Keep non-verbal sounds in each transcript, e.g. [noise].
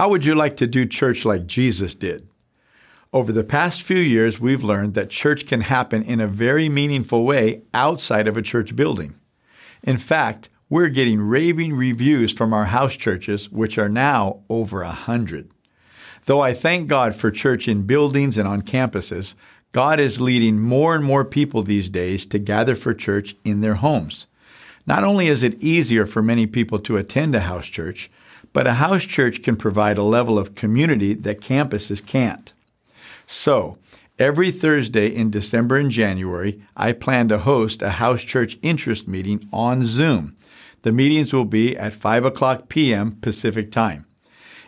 How would you like to do church like Jesus did? Over the past few years, we've learned that church can happen in a very meaningful way outside of a church building. In fact, we're getting raving reviews from our house churches, which are now over a hundred. Though I thank God for church in buildings and on campuses, God is leading more and more people these days to gather for church in their homes. Not only is it easier for many people to attend a house church, but a house church can provide a level of community that campuses can't. So, every Thursday in December and January, I plan to host a house church interest meeting on Zoom. The meetings will be at 5 o'clock p.m. Pacific Time.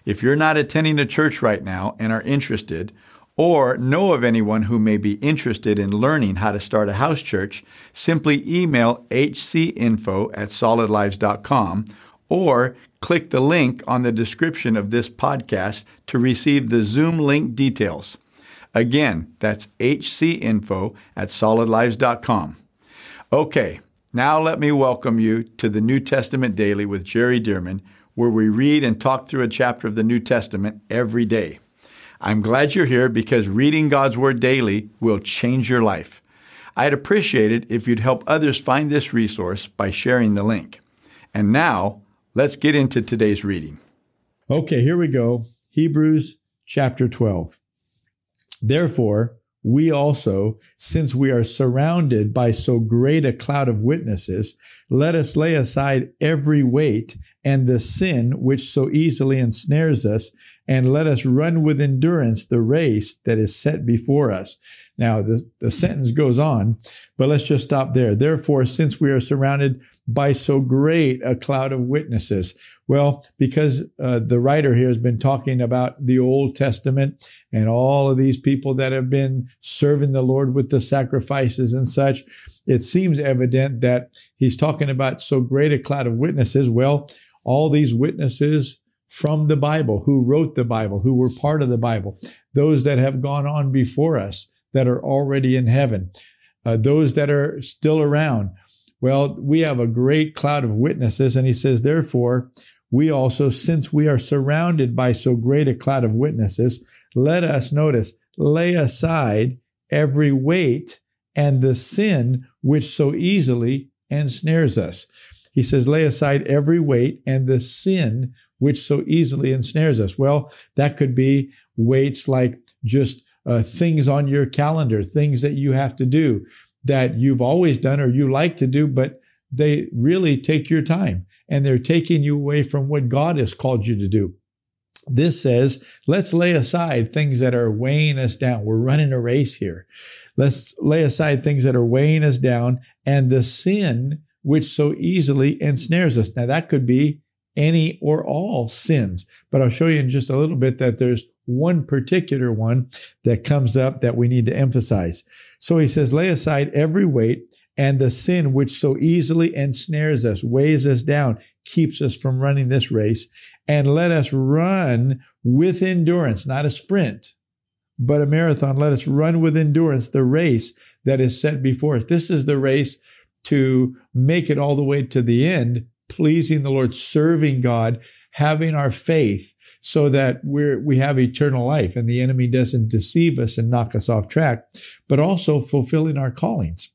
If you're not attending a church right now and are interested, or know of anyone who may be interested in learning how to start a house church, simply email hcinfo at solidlives.com or click the link on the description of this podcast to receive the Zoom link details. Again, that's hcinfo at solidlives.com. Okay, now let me welcome you to the New Testament Daily with Jerry Dirmann, where we read and talk through a chapter of the New Testament every day. I'm glad you're here because reading God's Word daily will change your life. I'd appreciate it if you'd help others find this resource by sharing the link. And now, let's get into today's reading. Okay, here we go. Hebrews chapter 12. Therefore, we also, since we are surrounded by so great a cloud of witnesses, let us lay aside every weight and the sin which so easily ensnares us, and let us run with endurance the race that is set before us. Now, the, the sentence goes on, but let's just stop there. Therefore, since we are surrounded by so great a cloud of witnesses, well, because uh, the writer here has been talking about the Old Testament and all of these people that have been serving the Lord with the sacrifices and such, it seems evident that he's talking about so great a cloud of witnesses. Well, all these witnesses from the Bible, who wrote the Bible, who were part of the Bible, those that have gone on before us, that are already in heaven, uh, those that are still around. Well, we have a great cloud of witnesses, and he says, therefore, we also, since we are surrounded by so great a cloud of witnesses, let us notice, lay aside every weight and the sin which so easily ensnares us. He says, lay aside every weight and the sin which so easily ensnares us. Well, that could be weights like just uh, things on your calendar, things that you have to do that you've always done or you like to do, but they really take your time and they're taking you away from what God has called you to do. This says, let's lay aside things that are weighing us down. We're running a race here. Let's lay aside things that are weighing us down and the sin which so easily ensnares us. Now that could be any or all sins, but I'll show you in just a little bit that there's one particular one that comes up that we need to emphasize. So he says, lay aside every weight and the sin which so easily ensnares us, weighs us down, keeps us from running this race, and let us run with endurance, not a sprint, but a marathon. Let us run with endurance the race that is set before us. This is the race to make it all the way to the end, pleasing the Lord, serving God, having our faith so that we're, we have eternal life and the enemy doesn't deceive us and knock us off track, but also fulfilling our callings.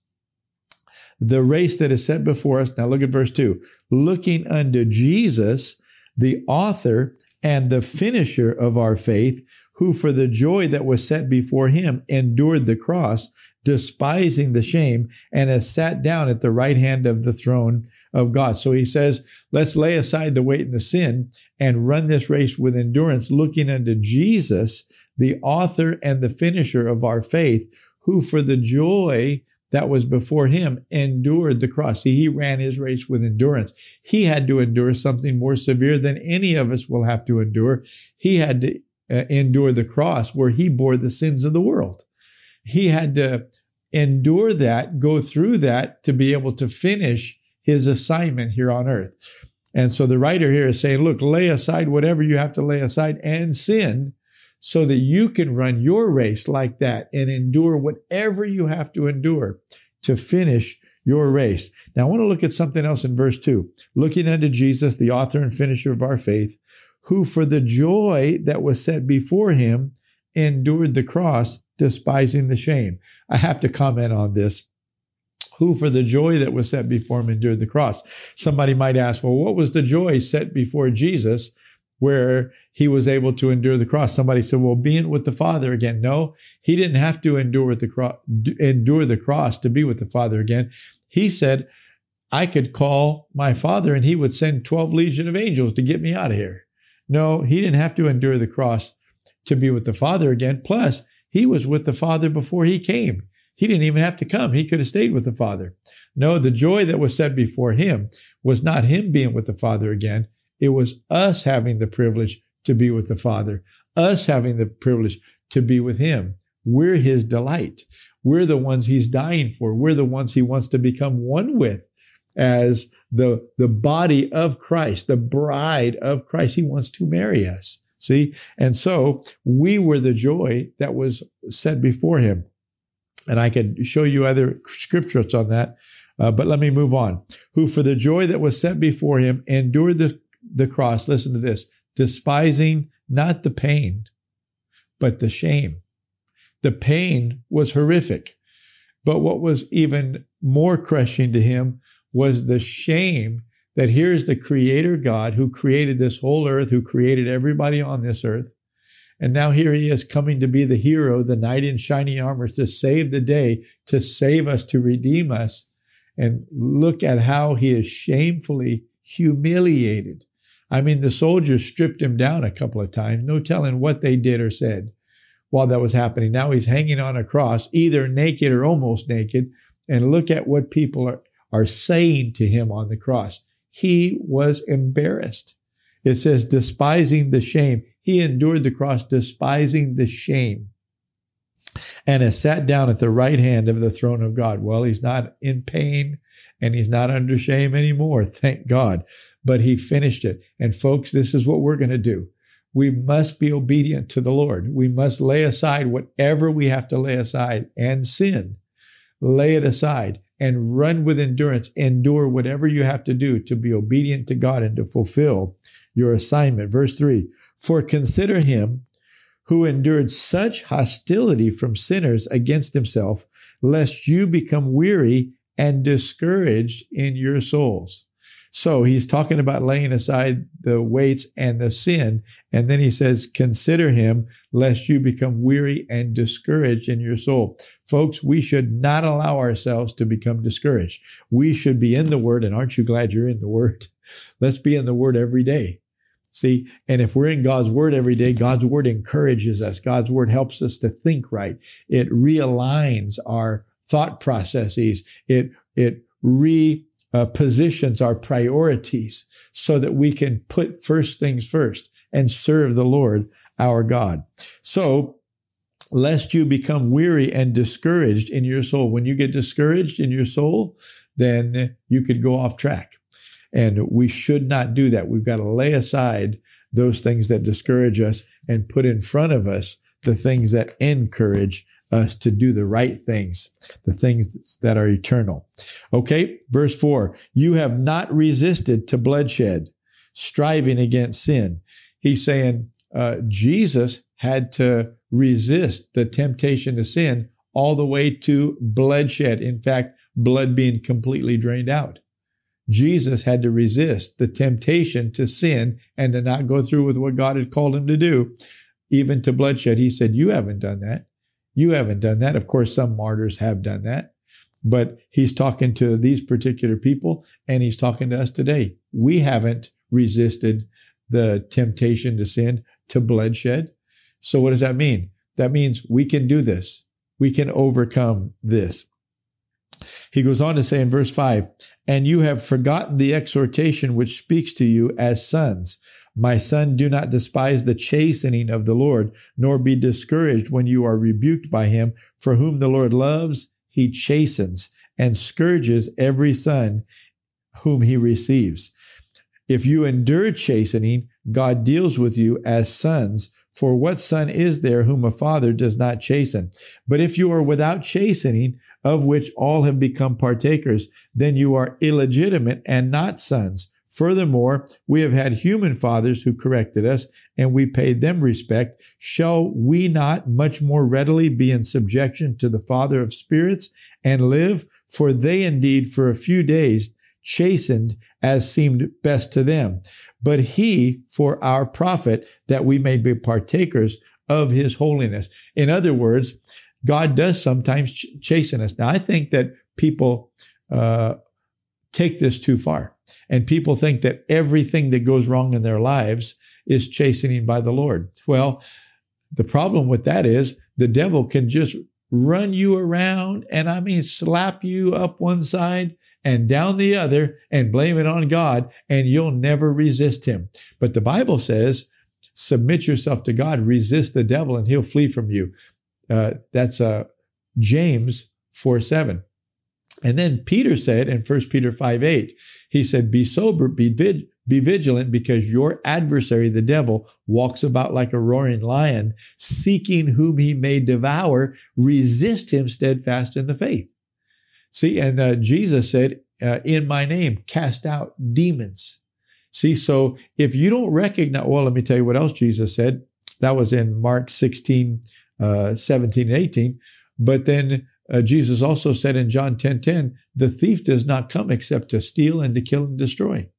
The race that is set before us. Now look at verse two. Looking unto Jesus, the author and the finisher of our faith, who for the joy that was set before him endured the cross, despising the shame, and has sat down at the right hand of the throne of God. So he says, let's lay aside the weight and the sin and run this race with endurance, looking unto Jesus, the author and the finisher of our faith, who for the joy that was before him endured the cross. See, he ran his race with endurance. He had to endure something more severe than any of us will have to endure. He had to uh, endure the cross where he bore the sins of the world. He had to endure that, go through that to be able to finish his assignment here on earth. And so the writer here is saying, look, lay aside whatever you have to lay aside and sin so that you can run your race like that and endure whatever you have to endure to finish your race. Now I want to look at something else in verse two. Looking unto Jesus, the author and finisher of our faith, who for the joy that was set before him endured the cross, despising the shame. I have to comment on this. Who for the joy that was set before him endured the cross. Somebody might ask, well, what was the joy set before Jesus where he was able to endure the cross? Somebody said, well, being with the Father again. No, he didn't have to endure the cross, endure the cross to be with the Father again. He said, I could call my father and he would send 12 legion of angels to get me out of here. No, he didn't have to endure the cross to be with the Father again. Plus, he was with the Father before he came. He didn't even have to come. He could have stayed with the Father. No, the joy that was set before him was not him being with the Father again. It was us having the privilege to be with the Father, us having the privilege to be with him. We're his delight. We're the ones he's dying for. We're the ones he wants to become one with as the, the body of Christ, the bride of Christ. He wants to marry us. See? And so we were the joy that was set before him. And I could show you other scriptures on that. Uh, but let me move on. Who for the joy that was set before him endured the, the cross. Listen to this. Despising not the pain, but the shame. The pain was horrific. But what was even more crushing to him was the shame that here's the creator God who created this whole earth, who created everybody on this earth. And now here he is coming to be the hero, the knight in shining armor to save the day, to save us, to redeem us. And look at how he is shamefully humiliated. I mean, the soldiers stripped him down a couple of times, no telling what they did or said while that was happening. Now he's hanging on a cross, either naked or almost naked. And look at what people are, are saying to him on the cross. He was embarrassed. It says, despising the shame. He endured the cross, despising the shame, and has sat down at the right hand of the throne of God. Well, he's not in pain and he's not under shame anymore, thank God. But he finished it. And folks, this is what we're going to do. We must be obedient to the Lord. We must lay aside whatever we have to lay aside and sin. Lay it aside and run with endurance. Endure whatever you have to do to be obedient to God and to fulfill your assignment. Verse 3 For consider him who endured such hostility from sinners against himself, lest you become weary and discouraged in your souls. So he's talking about laying aside the weights and the sin. And then he says, consider him lest you become weary and discouraged in your soul. Folks, we should not allow ourselves to become discouraged. We should be in the word. And aren't you glad you're in the word? [laughs] Let's be in the word every day. See, and if we're in God's word every day, God's word encourages us. God's word helps us to think right. It realigns our thought processes. It, it re uh, positions our priorities so that we can put first things first and serve the Lord our God. So, lest you become weary and discouraged in your soul. When you get discouraged in your soul, then you could go off track. And we should not do that. We've got to lay aside those things that discourage us and put in front of us the things that encourage us to do the right things, the things that are eternal. Okay, verse 4 You have not resisted to bloodshed, striving against sin. He's saying uh, Jesus had to resist the temptation to sin all the way to bloodshed. In fact, blood being completely drained out. Jesus had to resist the temptation to sin and to not go through with what God had called him to do, even to bloodshed. He said, You haven't done that. You haven't done that. Of course, some martyrs have done that, but he's talking to these particular people and he's talking to us today. We haven't resisted the temptation to sin to bloodshed. So what does that mean? That means we can do this. We can overcome this. He goes on to say in verse 5 And you have forgotten the exhortation which speaks to you as sons. My son, do not despise the chastening of the Lord, nor be discouraged when you are rebuked by him. For whom the Lord loves, he chastens and scourges every son whom he receives. If you endure chastening, God deals with you as sons. For what son is there whom a father does not chasten? But if you are without chastening, of which all have become partakers, then you are illegitimate and not sons. Furthermore, we have had human fathers who corrected us, and we paid them respect. Shall we not much more readily be in subjection to the Father of spirits and live? For they indeed for a few days chastened as seemed best to them, but he for our profit, that we may be partakers of his holiness. In other words, God does sometimes ch- chasten us. Now, I think that people uh, take this too far. And people think that everything that goes wrong in their lives is chastening by the Lord. Well, the problem with that is the devil can just run you around and I mean slap you up one side and down the other and blame it on God and you'll never resist him. But the Bible says, submit yourself to God, resist the devil and he'll flee from you. Uh, that's uh, James 4 7. And then Peter said in 1 Peter 5 8, he said, Be sober, be, vid- be vigilant, because your adversary, the devil, walks about like a roaring lion, seeking whom he may devour. Resist him steadfast in the faith. See, and uh, Jesus said, uh, In my name, cast out demons. See, so if you don't recognize, well, let me tell you what else Jesus said. That was in Mark 16, uh, 17, and 18. But then uh, Jesus also said in John 10 10, the thief does not come except to steal and to kill and destroy.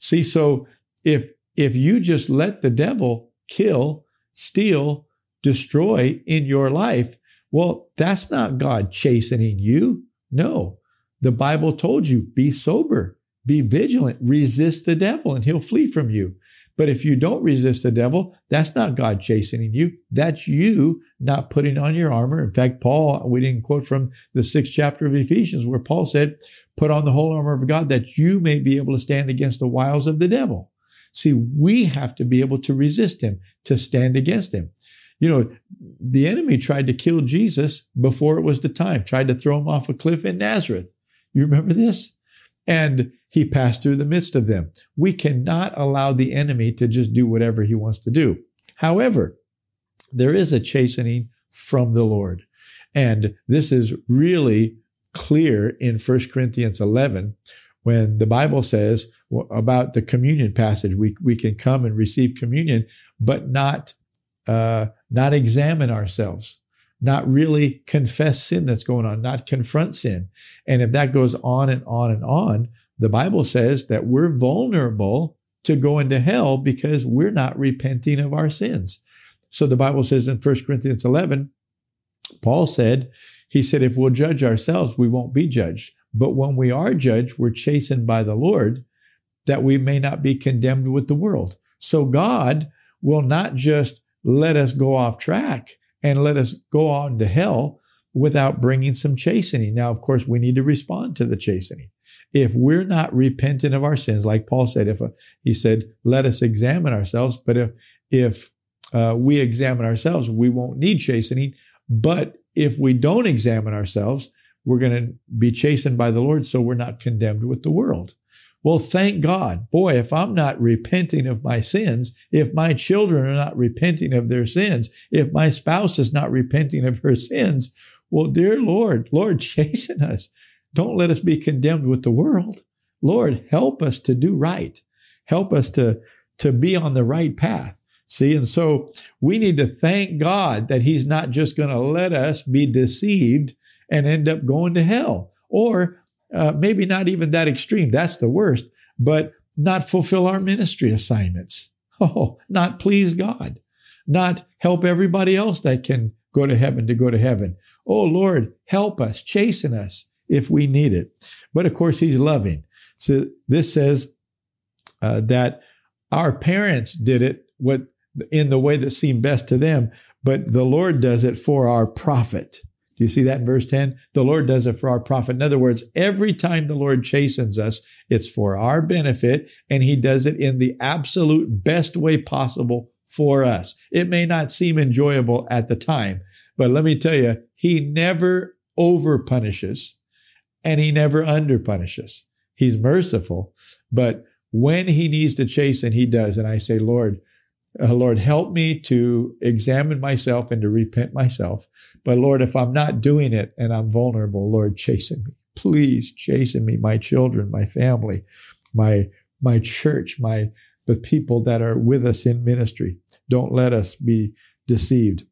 See, so if if you just let the devil kill, steal, destroy in your life, well, that's not God chastening you. No. The Bible told you, be sober, be vigilant, resist the devil, and he'll flee from you. But if you don't resist the devil, that's not God chastening you. That's you not putting on your armor. In fact, Paul, we didn't quote from the sixth chapter of Ephesians where Paul said, put on the whole armor of God that you may be able to stand against the wiles of the devil. See, we have to be able to resist him, to stand against him. You know, the enemy tried to kill Jesus before it was the time, tried to throw him off a cliff in Nazareth. You remember this? And he passed through the midst of them. We cannot allow the enemy to just do whatever he wants to do. However, there is a chastening from the Lord. And this is really clear in 1 Corinthians 11 when the Bible says about the communion passage, we, we can come and receive communion, but not, uh, not examine ourselves, not really confess sin that's going on, not confront sin. And if that goes on and on and on, the Bible says that we're vulnerable to go into hell because we're not repenting of our sins. So the Bible says in 1 Corinthians 11, Paul said, he said, if we'll judge ourselves, we won't be judged. But when we are judged, we're chastened by the Lord that we may not be condemned with the world. So God will not just let us go off track and let us go on to hell without bringing some chastening. Now, of course, we need to respond to the chastening if we're not repentant of our sins, like Paul said, if a, he said, let us examine ourselves, but if, if uh, we examine ourselves, we won't need chastening. But if we don't examine ourselves, we're going to be chastened by the Lord, so we're not condemned with the world. Well, thank God. Boy, if I'm not repenting of my sins, if my children are not repenting of their sins, if my spouse is not repenting of her sins, well, dear Lord, Lord, [laughs] chasten us. Don't let us be condemned with the world. Lord, help us to do right. Help us to, to be on the right path. See, and so we need to thank God that He's not just going to let us be deceived and end up going to hell, or uh, maybe not even that extreme. That's the worst, but not fulfill our ministry assignments. [laughs] Oh, not please God, not help everybody else that can go to heaven to go to heaven. Oh Lord, help us, chasten us, if we need it. But of course, he's loving. So this says uh, that our parents did it what in the way that seemed best to them, but the Lord does it for our profit. Do you see that in verse 10? The Lord does it for our profit. In other words, every time the Lord chastens us, it's for our benefit, and He does it in the absolute best way possible for us. It may not seem enjoyable at the time, but let me tell you, He never over punishes and he never under punishes. He's merciful, but when he needs to chasten, he does. And I say, Lord, uh, Lord, help me to examine myself and to repent myself. But Lord, if I'm not doing it and I'm vulnerable, Lord, chasten me. Please chasten me, my children, my family, my my church, my the people that are with us in ministry. Don't let us be deceived.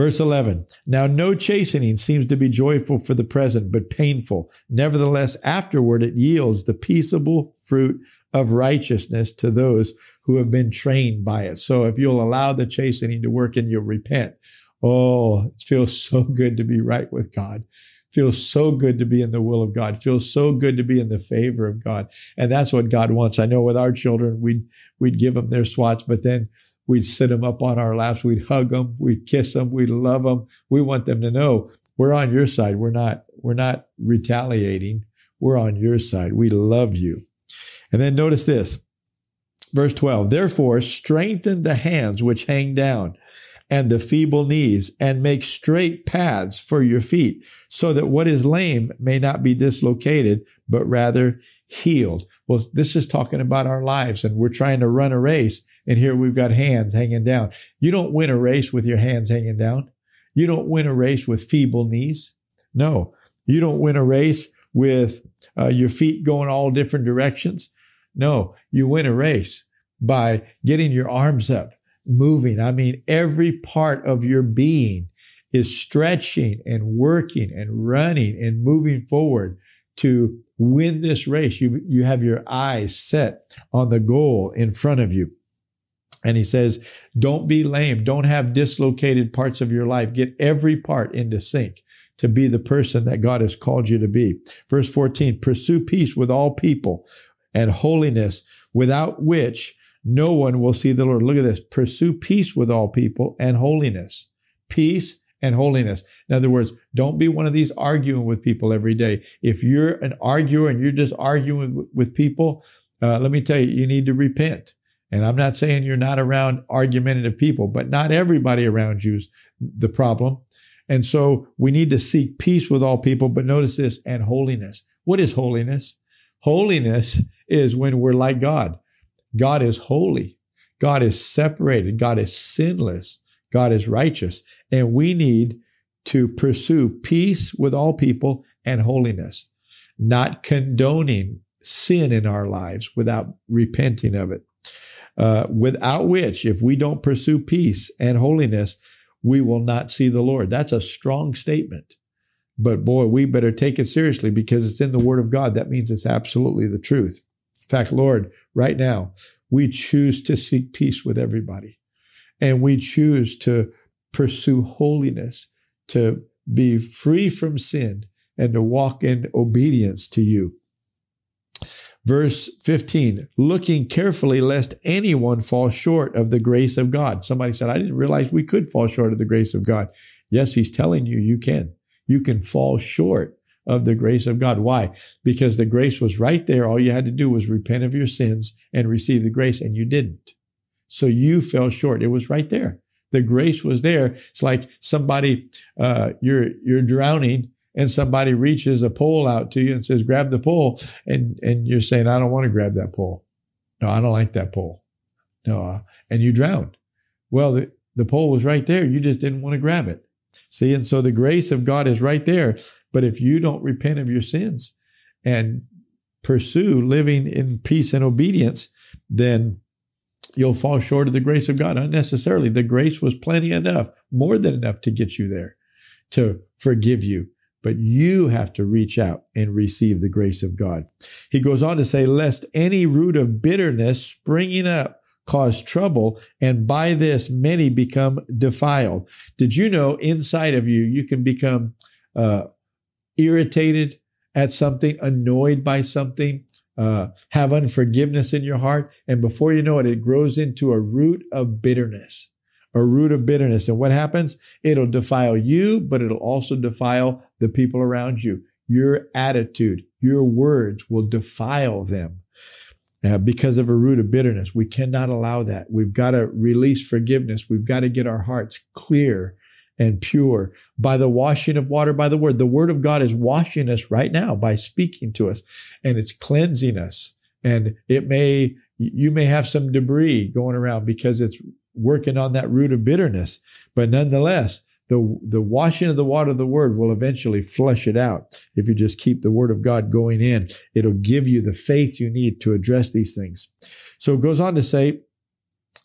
Verse 11 Now no chastening seems to be joyful for the present, but painful. Nevertheless, afterward it yields the peaceable fruit of righteousness to those who have been trained by it. So if you'll allow the chastening to work and you'll repent, oh, it feels so good to be right with God. Feels so good to be in the will of God. Feels so good to be in the favor of God. And that's what God wants. I know with our children, we'd, we'd give them their swats, but then we'd sit them up on our laps. We'd hug them. We'd kiss them. We'd love them. We want them to know we're on your side. We're not, we're not retaliating. We're on your side. We love you. And then notice this. Verse 12, therefore strengthen the hands which hang down and the feeble knees and make straight paths for your feet so that what is lame may not be dislocated, but rather healed. Well, this is talking about our lives and we're trying to run a race and here we've got hands hanging down. You don't win a race with your hands hanging down. You don't win a race with feeble knees. No, you don't win a race with uh, your feet going all different directions. No, you win a race by getting your arms up, moving. I mean, every part of your being is stretching and working and running and moving forward to win this race. You, you have your eyes set on the goal in front of you. And he says, don't be lame. Don't have dislocated parts of your life. Get every part into sync to be the person that God has called you to be. Verse 14, pursue peace with all people and holiness without which no one will see the Lord. Look at this. Pursue peace with all people and holiness. Peace and holiness. In other words, don't be one of these arguing with people every day. If you're an arguer and you're just arguing with people, uh, let me tell you, you need to repent. And I'm not saying you're not around argumentative people, but not everybody around you is the problem. And so we need to seek peace with all people, but notice this and holiness. What is holiness? Holiness is when we're like God. God is holy. God is separated. God is sinless. God is righteous. And we need to pursue peace with all people and holiness, not condoning sin in our lives without repenting of it. Uh, without which, if we don't pursue peace and holiness, we will not see the Lord. That's a strong statement. But boy, we better take it seriously because it's in the Word of God. That means it's absolutely the truth. In fact, Lord, right now, we choose to seek peace with everybody. And we choose to pursue holiness, to be free from sin, and to walk in obedience to you. Verse 15, looking carefully lest anyone fall short of the grace of God. Somebody said, I didn't realize we could fall short of the grace of God. Yes, he's telling you, you can. You can fall short of the grace of God. Why? Because the grace was right there. All you had to do was repent of your sins and receive the grace, and you didn't. So you fell short. It was right there. The grace was there. It's like somebody, uh, you're, you're drowning and somebody reaches a pole out to you and says, grab the pole. And, and you're saying, I don't want to grab that pole. No, I don't like that pole. No. Uh, and you drowned. Well, the, the pole was right there. You just didn't want to grab it. See, and so the grace of God is right there. But if you don't repent of your sins and pursue living in peace and obedience, then you'll fall short of the grace of God unnecessarily. The grace was plenty enough, more than enough to get you there, to forgive you, but you have to reach out and receive the grace of God. He goes on to say, lest any root of bitterness springing up cause trouble, and by this many become defiled. Did you know inside of you, you can become uh, irritated at something, annoyed by something, uh, have unforgiveness in your heart, and before you know it, it grows into a root of bitterness a root of bitterness. And what happens? It'll defile you, but it'll also defile the people around you. Your attitude, your words will defile them uh, because of a root of bitterness. We cannot allow that. We've got to release forgiveness. We've got to get our hearts clear and pure by the washing of water by the word. The word of God is washing us right now by speaking to us and it's cleansing us. And it may, you may have some debris going around because it's working on that root of bitterness. But nonetheless, the, the washing of the water of the word will eventually flush it out. If you just keep the word of God going in, it'll give you the faith you need to address these things. So it goes on to say,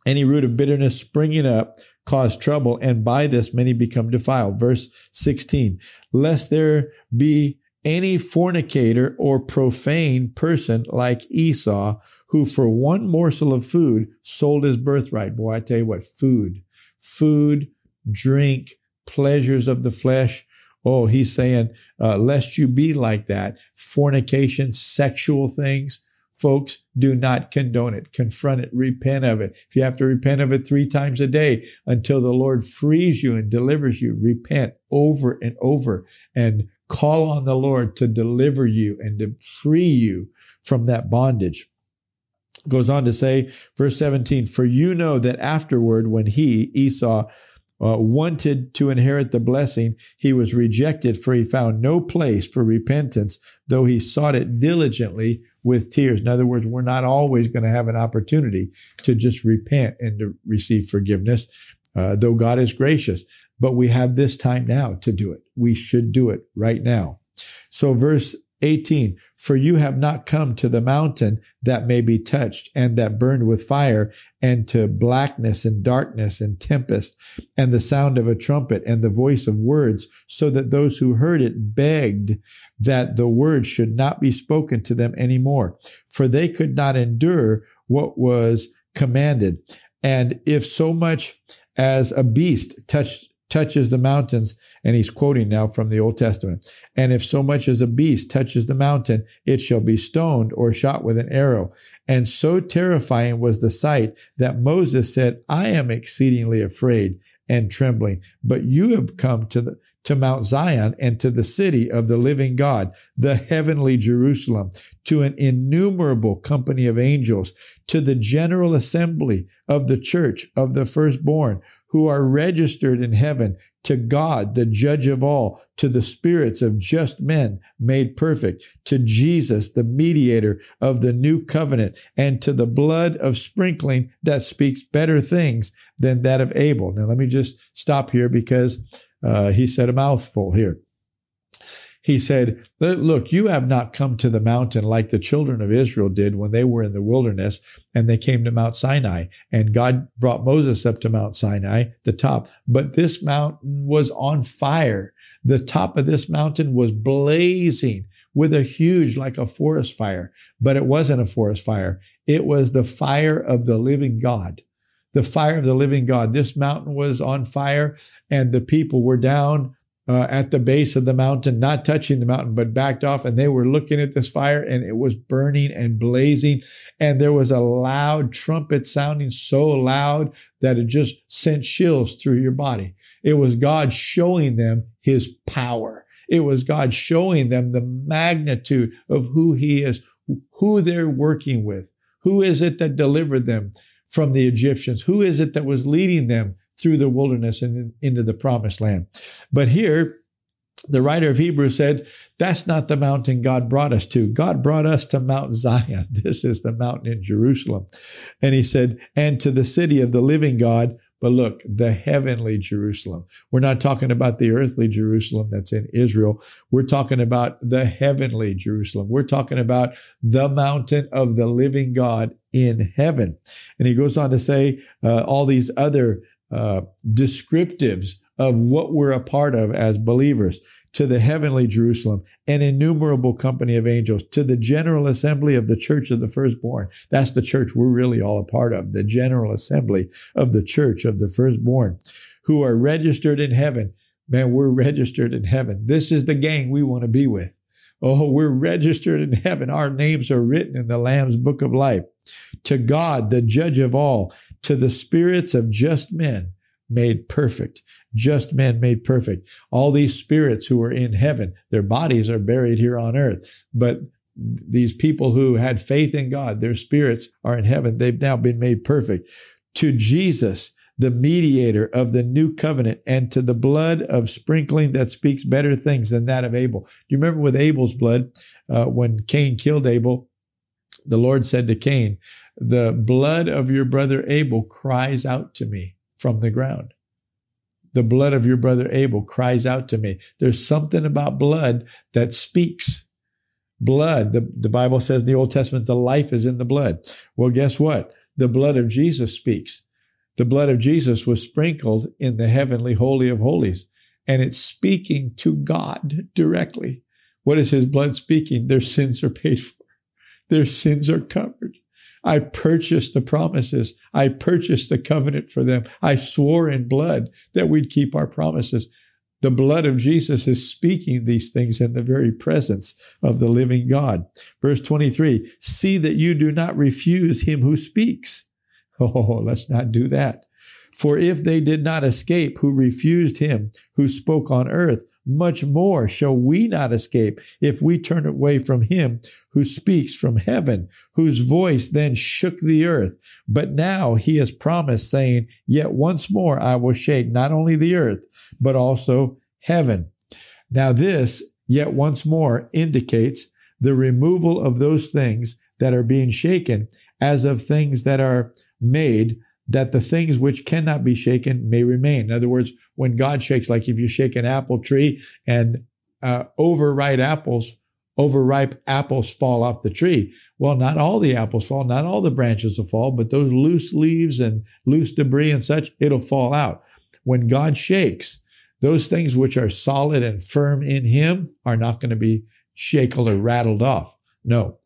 any root of bitterness springing up cause trouble, and by this many become defiled. Verse 16, lest there be any fornicator or profane person like Esau, who for one morsel of food sold his birthright. Boy, I tell you what, food, food, drink, pleasures of the flesh. Oh, he's saying, uh, lest you be like that. Fornication, sexual things. Folks, do not condone it. Confront it. Repent of it. If you have to repent of it three times a day until the Lord frees you and delivers you, repent over and over and call on the Lord to deliver you and to free you from that bondage. Goes on to say, verse 17, for you know that afterward, when he, Esau, uh, wanted to inherit the blessing, he was rejected, for he found no place for repentance, though he sought it diligently with tears. In other words, we're not always going to have an opportunity to just repent and to receive forgiveness, uh, though God is gracious. But we have this time now to do it. We should do it right now. So, verse 18, for you have not come to the mountain that may be touched and that burned with fire and to blackness and darkness and tempest and the sound of a trumpet and the voice of words so that those who heard it begged that the word should not be spoken to them any more, for they could not endure what was commanded. And if so much as a beast touched touches the mountains, and he's quoting now from the Old Testament. And if so much as a beast touches the mountain, it shall be stoned or shot with an arrow. And so terrifying was the sight that Moses said, I am exceedingly afraid and trembling. But you have come to the, to Mount Zion and to the city of the living God, the heavenly Jerusalem, to an innumerable company of angels, to the general assembly of the church of the firstborn who are registered in heaven, to God, the judge of all, to the spirits of just men made perfect, to Jesus, the mediator of the new covenant, and to the blood of sprinkling that speaks better things than that of Abel. Now, let me just stop here because uh, he said a mouthful here he said, Look, you have not come to the mountain like the children of Israel did when they were in the wilderness and they came to Mount Sinai. And God brought Moses up to Mount Sinai, the top. But this mountain was on fire. The top of this mountain was blazing with a huge, like a forest fire. But it wasn't a forest fire. It was the fire of the living God the fire of the living God. This mountain was on fire and the people were down uh, at the base of the mountain, not touching the mountain, but backed off. And they were looking at this fire and it was burning and blazing. And there was a loud trumpet sounding so loud that it just sent chills through your body. It was God showing them his power. It was God showing them the magnitude of who he is, who they're working with. Who is it that delivered them from the Egyptians? Who is it that was leading them through the wilderness and into the promised land. But here, the writer of Hebrews said, That's not the mountain God brought us to. God brought us to Mount Zion. [laughs] This is the mountain in Jerusalem. And he said, And to the city of the living God. But look, the heavenly Jerusalem. We're not talking about the earthly Jerusalem that's in Israel. We're talking about the heavenly Jerusalem. We're talking about the mountain of the living God in heaven. And he goes on to say uh, all these other uh, descriptives of what we're a part of as believers to the heavenly Jerusalem, an innumerable company of angels, to the general assembly of the church of the firstborn. That's the church we're really all a part of, the general assembly of the church of the firstborn, who are registered in heaven. Man, we're registered in heaven. This is the gang we want to be with. Oh, we're registered in heaven. Our names are written in the Lamb's book of life. To God, the judge of all, to the spirits of just men made perfect. Just men made perfect. All these spirits who are in heaven, their bodies are buried here on earth. But these people who had faith in God, their spirits are in heaven. They've now been made perfect. To Jesus, the mediator of the new covenant, and to the blood of sprinkling that speaks better things than that of Abel. Do you remember with Abel's blood, uh, when Cain killed Abel, the Lord said to Cain, the blood of your brother Abel cries out to me from the ground. The blood of your brother Abel cries out to me. There's something about blood that speaks. Blood, the, the Bible says in the Old Testament, the life is in the blood. Well, guess what? The blood of Jesus speaks. The blood of Jesus was sprinkled in the heavenly holy of holies, and it's speaking to God directly. What is his blood speaking? Their sins are paid for. Their sins are covered. I purchased the promises. I purchased the covenant for them. I swore in blood that we'd keep our promises. The blood of Jesus is speaking these things in the very presence of the living God. Verse 23 See that you do not refuse him who speaks. [laughs] Oh, let's not do that. For if they did not escape who refused him who spoke on earth, much more shall we not escape if we turn away from him who speaks from heaven, whose voice then shook the earth. But now he has promised, saying, Yet once more I will shake not only the earth, but also heaven. Now, this, yet once more, indicates the removal of those things that are being shaken as of things that are made that the things which cannot be shaken may remain. In other words, when God shakes, like if you shake an apple tree and uh, overripe apples, overripe apples fall off the tree. Well, not all the apples fall, not all the branches will fall, but those loose leaves and loose debris and such, it'll fall out. When God shakes, those things which are solid and firm in Him are not going to be shaken or rattled off. No.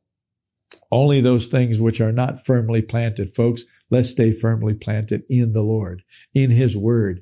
Only those things which are not firmly planted, folks, let's stay firmly planted in the Lord, in His Word,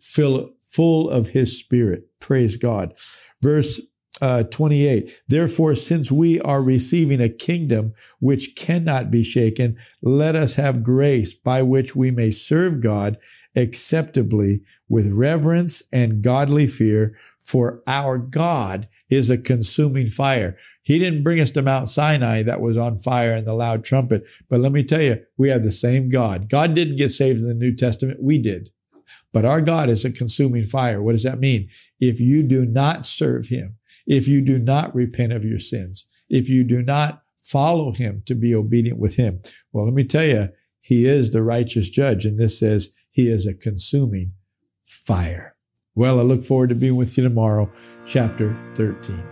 fill, full of His Spirit. Praise God. Verse uh, 28. Therefore, since we are receiving a kingdom which cannot be shaken, let us have grace by which we may serve God acceptably with reverence and godly fear, for our God is a consuming fire. He didn't bring us to Mount Sinai that was on fire and the loud trumpet. But let me tell you, we have the same God. God didn't get saved in the New Testament. We did. But our God is a consuming fire. What does that mean? If you do not serve him, if you do not repent of your sins, if you do not follow him to be obedient with him, well, let me tell you, he is the righteous judge. And this says he is a consuming fire. Well, I look forward to being with you tomorrow, chapter 13.